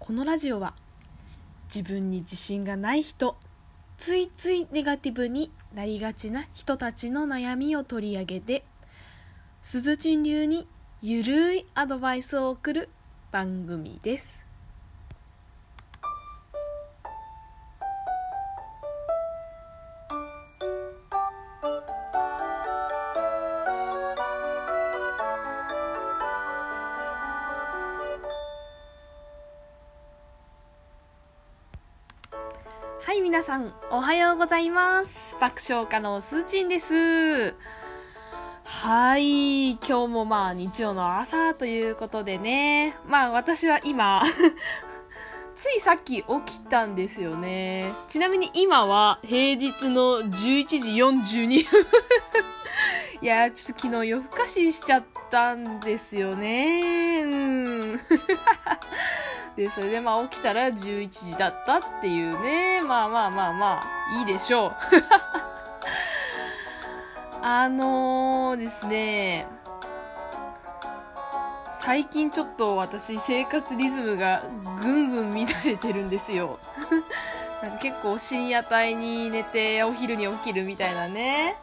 このラジオは自分に自信がない人ついついネガティブになりがちな人たちの悩みを取り上げて鈴珍流にゆるいアドバイスを送る番組です。皆さんおはようございます。爆笑家のすーちんです。はい。今日もまあ日曜の朝ということでね。まあ私は今 ついさっき起きたんですよね。ちなみに今は平日の11時42分。いやちょっと昨日夜更かししちゃったんですよね。うん。で、それでまあ起きたら11時だったっていうね。まあまあまあまあ、いいでしょう。あのー、ですね、最近ちょっと私生活リズムがぐんぐん乱れてるんですよ。なんか結構深夜帯に寝てお昼に起きるみたいなね。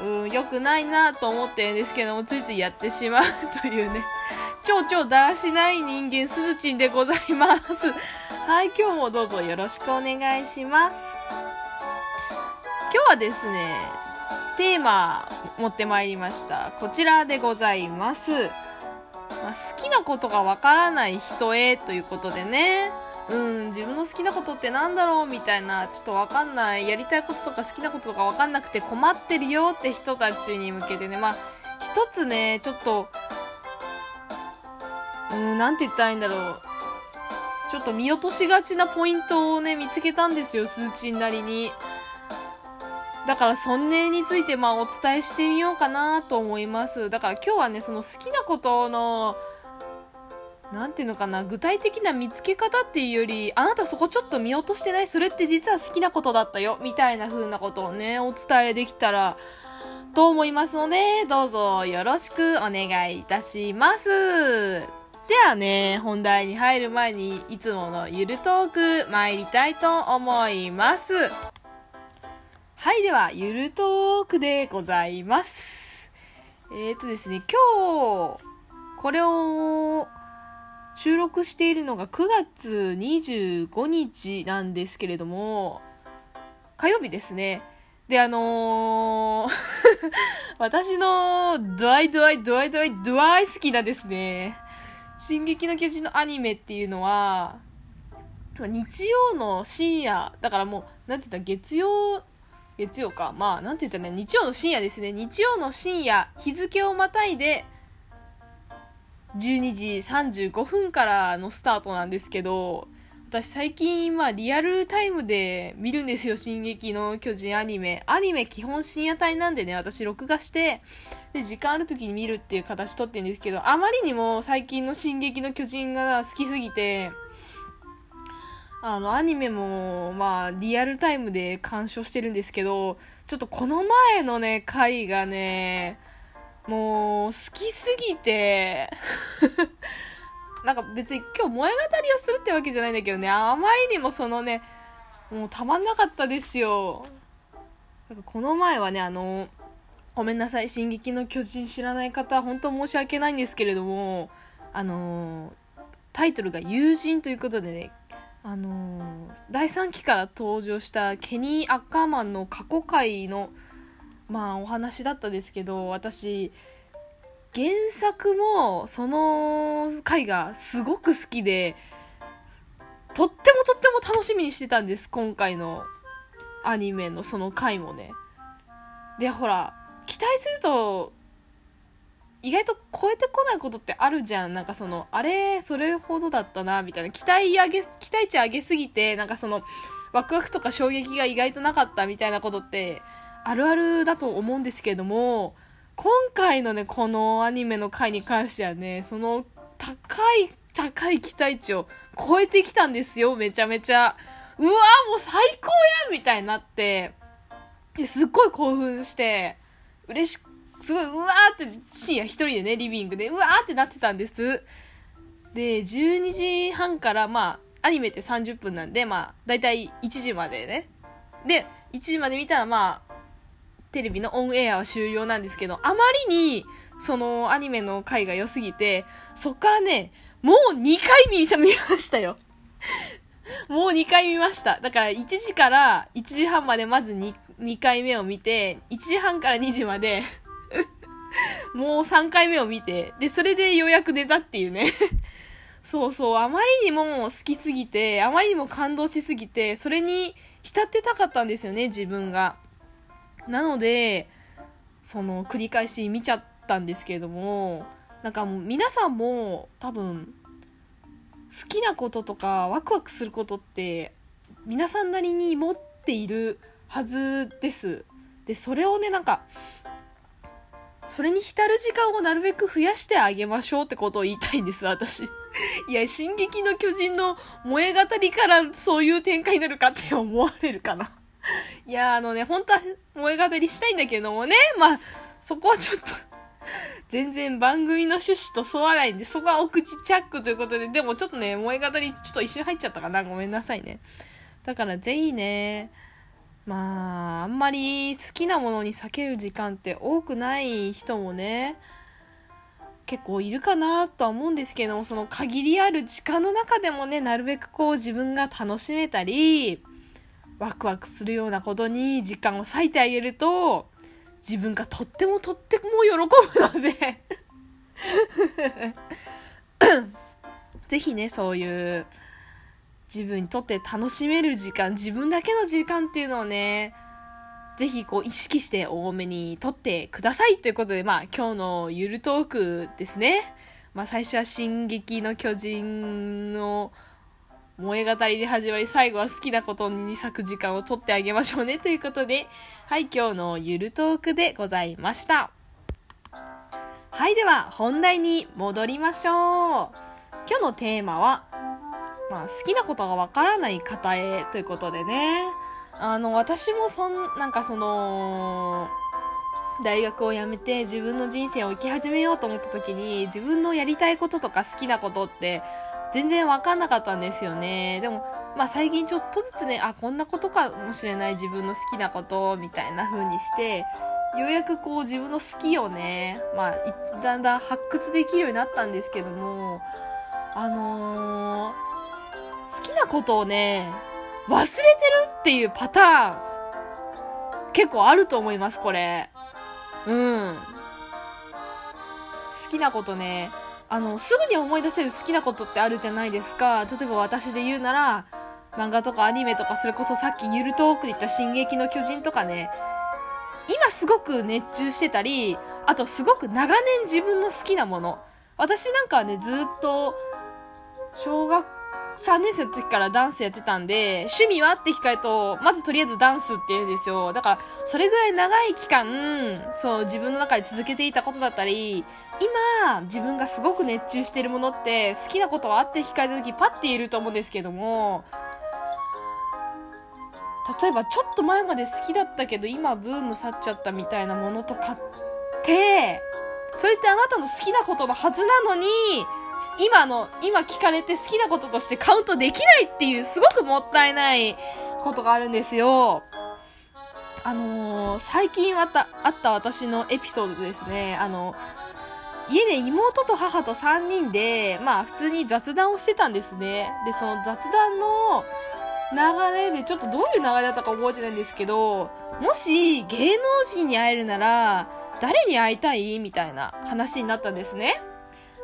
うん、良くないなと思ってるんですけども、ついついやってしまうというね。超超だらしない人間、すずちんでございます。はい、今日もどうぞよろしくお願いします。今日はですね、テーマ持ってまいりました。こちらでございます。まあ、好きなことがわからない人へということでね。うん、自分の好きなことってなんだろうみたいな、ちょっとわかんない、やりたいこととか好きなこととかわかんなくて困ってるよって人たちに向けてね、まあ、一つね、ちょっと、うん、なんて言ったらいいんだろう。ちょっと見落としがちなポイントをね、見つけたんですよ、数値なりに。だから、そんねについて、まあ、お伝えしてみようかなと思います。だから今日はね、その好きなことの、なんていうのかな、具体的な見つけ方っていうより、あなたそこちょっと見落としてない？それって実は好きなことだったよ、みたいな風なことをね、お伝えできたら、と思いますので、どうぞよろしくお願いいたします。ではね、本題に入る前に、いつものゆるトーク参りたいと思います。はい、では、ゆるトークでございます。えっ、ー、とですね、今日、これを収録しているのが9月25日なんですけれども、火曜日ですね。で、あのー 私のドアイドアイドアイドアイドアイ好きなですね、進撃の巨人のアニメっていうのは、日曜の深夜、だからもう、何て言った月曜、月曜か。まあ、なんて言ったらね、日曜の深夜ですね。日曜の深夜、日付をまたいで、12時35分からのスタートなんですけど、私最近、まあ、リアルタイムで見るんですよ、進撃の巨人アニメ。アニメ基本深夜帯なんでね、私録画して、で、時間ある時に見るっていう形取ってるんですけど、あまりにも最近の進撃の巨人が好きすぎて、あの、アニメも、まあ、リアルタイムで鑑賞してるんですけど、ちょっとこの前のね、回がね、もう、好きすぎてなんか別に今日萌え語りをするってわけじゃないんだけどね、あまりにもそのね、もうたまんなかったですよ。なんかこの前はね、あの、ごめんなさい、進撃の巨人知らない方、本当申し訳ないんですけれども、あのタイトルが友人ということでね、あの第3期から登場したケニー・アッカーマンの過去回の、まあお話だったですけど、私、原作もその回がすごく好きで、とってもとっても楽しみにしてたんです、今回のアニメのその回もね。で、ほら、期待すると、意外と超えてこないことってあるじゃん。なんかその、あれ、それほどだったな、みたいな。期待上げ、期待値上げすぎて、なんかその、ワクワクとか衝撃が意外となかったみたいなことって、あるあるだと思うんですけれども、今回のね、このアニメの回に関してはね、その、高い、高い期待値を超えてきたんですよ、めちゃめちゃ。うわもう最高やんみたいになって、すっごい興奮して、嬉し、すごい、うわーって、深夜一人でね、リビングで、うわーってなってたんです。で、12時半から、まあ、アニメって30分なんで、まあ、だいたい1時までね。で、1時まで見たら、まあ、テレビのオンエアは終了なんですけど、あまりに、そのアニメの回が良すぎて、そっからね、もう2回見ましたよ。もう2回見ました。だから1時から1時半までまず 2, 2回目を見て、1時半から2時まで もう3回目を見て、で、それでようやく出たっていうね そうそう、あまりにも好きすぎて、あまりにも感動しすぎて、それに浸ってたかったんですよね、自分が。なので、その、繰り返し見ちゃったんですけれども、なんかもう皆さんも多分、好きなこととかワクワクすることって皆さんなりに持っているはずです。で、それをね、なんか、それに浸る時間をなるべく増やしてあげましょうってことを言いたいんです、私。いや、進撃の巨人の萌え語りからそういう展開になるかって思われるかな。いや、あのね、本当は萌え語りしたいんだけどもね、まあ、そこはちょっと全然番組の趣旨と沿わないんで、そこはお口チャックということで、でもちょっとね、萌え語りちょっと一瞬入っちゃったかな。ごめんなさいね。だからぜひね、まあ、あんまり好きなものに避ける時間って多くない人もね、結構いるかなとは思うんですけども、その限りある時間の中でもね、なるべくこう自分が楽しめたり、ワクワクするようなことに時間を割いてあげると、自分がとってもとっても喜ぶのでぜひね、そういう自分にとって楽しめる時間、自分だけの時間っていうのをね、ぜひこう意識して多めにとってくださいということで、まあ今日のゆるトークですね。まあ最初は進撃の巨人の萌え語りで始まり、最後は好きなことに咲く時間をとってあげましょうねということで、はい、今日のゆるトークでございました。はい、では本題に戻りましょう。今日のテーマは、まあ、好きなことがわからない方へということでね。あの、私もそん、なんかその、大学を辞めて自分の人生を生き始めようと思った時に自分のやりたいこととか好きなことって全然わかんなかったんですよね。でも、まあ最近ちょっとずつね、あ、こんなことかもしれない自分の好きなことみたいな風にして、ようやくこう自分の好きをね、まあだんだん発掘できるようになったんですけども、あのー好きなことをね、忘れてるっていうパターン、結構あると思います、これ。うん。好きなことね、あの、すぐに思い出せる好きなことってあるじゃないですか。例えば私で言うなら、漫画とかアニメとか、それこそさっきゆるトークで言った進撃の巨人とかね、今すごく熱中してたり、あとすごく長年自分の好きなもの。私なんかはね、ずっと、小学3年生の時からダンスやってたんで、趣味はって聞かれると、まずとりあえずダンスって言うんですよ。だから、それぐらい長い期間、そう、自分の中で続けていたことだったり、今、自分がすごく熱中してるものって、好きなことはあって聞かれた時、パッて言えると思うんですけども、例えばちょっと前まで好きだったけど、今ブーム去っちゃったみたいなものとかって、それってあなたの好きなことのはずなのに、今の、今聞かれて好きなこととしてカウントできないっていうすごくもったいないことがあるんですよ。あのー、最近あった、あった私のエピソードですね。あの、家で妹と母と3人で、まあ普通に雑談をしてたんですね。で、その雑談の流れで、ちょっとどういう流れだったか覚えてないんですけど、もし芸能人に会えるなら、誰に会いたい？みたいな話になったんですね。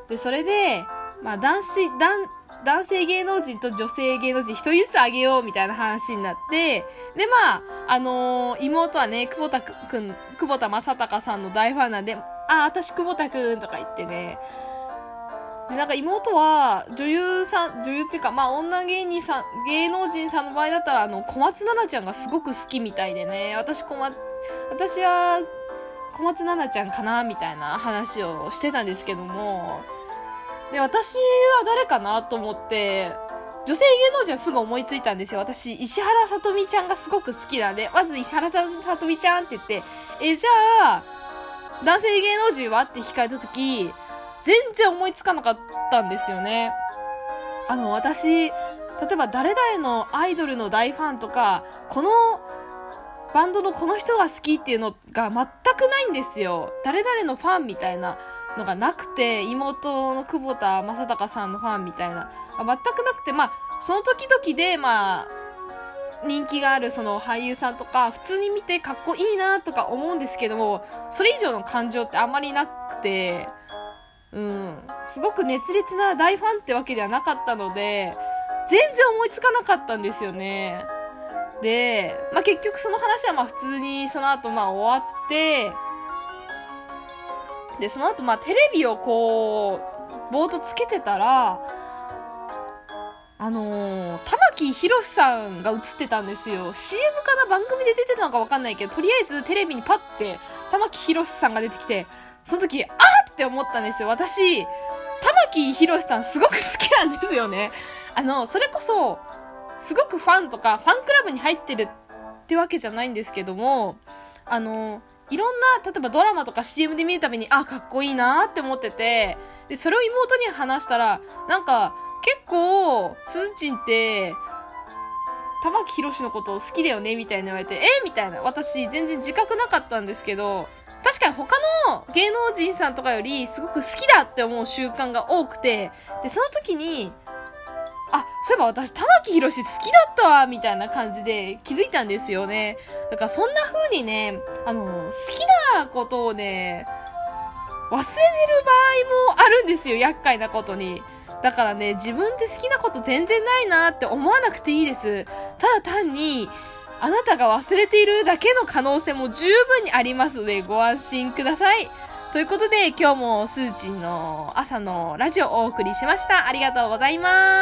で、それで、まあ、男子、男、男性芸能人と女性芸能人一人ずつあげようみたいな話になって、で、まあ、あのー、妹はね、久保田くん、久保田正孝さんの大ファンなんで、あ、私久保田くんとか言ってね、で、なんか妹は女優さん、女優っていうか、まあ女芸人さん、芸能人さんの場合だったら、あの、小松菜奈ちゃんがすごく好きみたいでね、私小松、私は小松菜奈ちゃんかなみたいな話をしてたんですけども、で、私は誰かなと思って、女性芸能人はすぐ思いついたんですよ。私、石原さとみちゃんがすごく好きなんで、まず石原さとみちゃんって言って、え、じゃあ、男性芸能人はって聞かれた時、全然思いつかなかったんですよね。あの、私、例えば誰々のアイドルの大ファンとか、このバンドのこの人が好きっていうのが全くないんですよ。誰々のファンみたいなのがなくて、妹の久保田正孝さんのファンみたいな、全くなくて、まあ、その時々で、まあ、人気があるその俳優さんとか、普通に見てかっこいいなとか思うんですけども、それ以上の感情ってあんまりなくて、うん、すごく熱烈な大ファンってわけではなかったので、全然思いつかなかったんですよね。で、まあ、結局その話はまあ普通にその後まあ終わって、で、その後まあテレビをこう、ボードつけてたら、あのー、玉木宏さんが映ってたんですよ。CM かな番組で出てたのかわかんないけど、とりあえずテレビにパッて玉木宏さんが出てきて、その時、あーって思ったんですよ。私、玉木宏さんすごく好きなんですよね。あの、それこそ、すごくファンとか、ファンクラブに入ってるってわけじゃないんですけども、あの、いろんな、例えばドラマとか CM で見るたびに、あ、かっこいいなって思ってて、で、それを妹に話したら、なんか、結構、すずちんって、玉木宏のことを好きだよねみたいな言われて、えみたいな。私、全然自覚なかったんですけど、確かに他の芸能人さんとかより、すごく好きだって思う習慣が多くて、で、その時に、あ、そういえば私、玉木宏好きだったわ、みたいな感じで気づいたんですよね。だからそんな風にね、あの、好きなことをね、忘れる場合もあるんですよ、厄介なことに。だからね、自分で好きなこと全然ないなって思わなくていいです。ただ単に、あなたが忘れているだけの可能性も十分にありますので、ご安心ください。ということで、今日もスーチンの朝のラジオをお送りしました。ありがとうございます。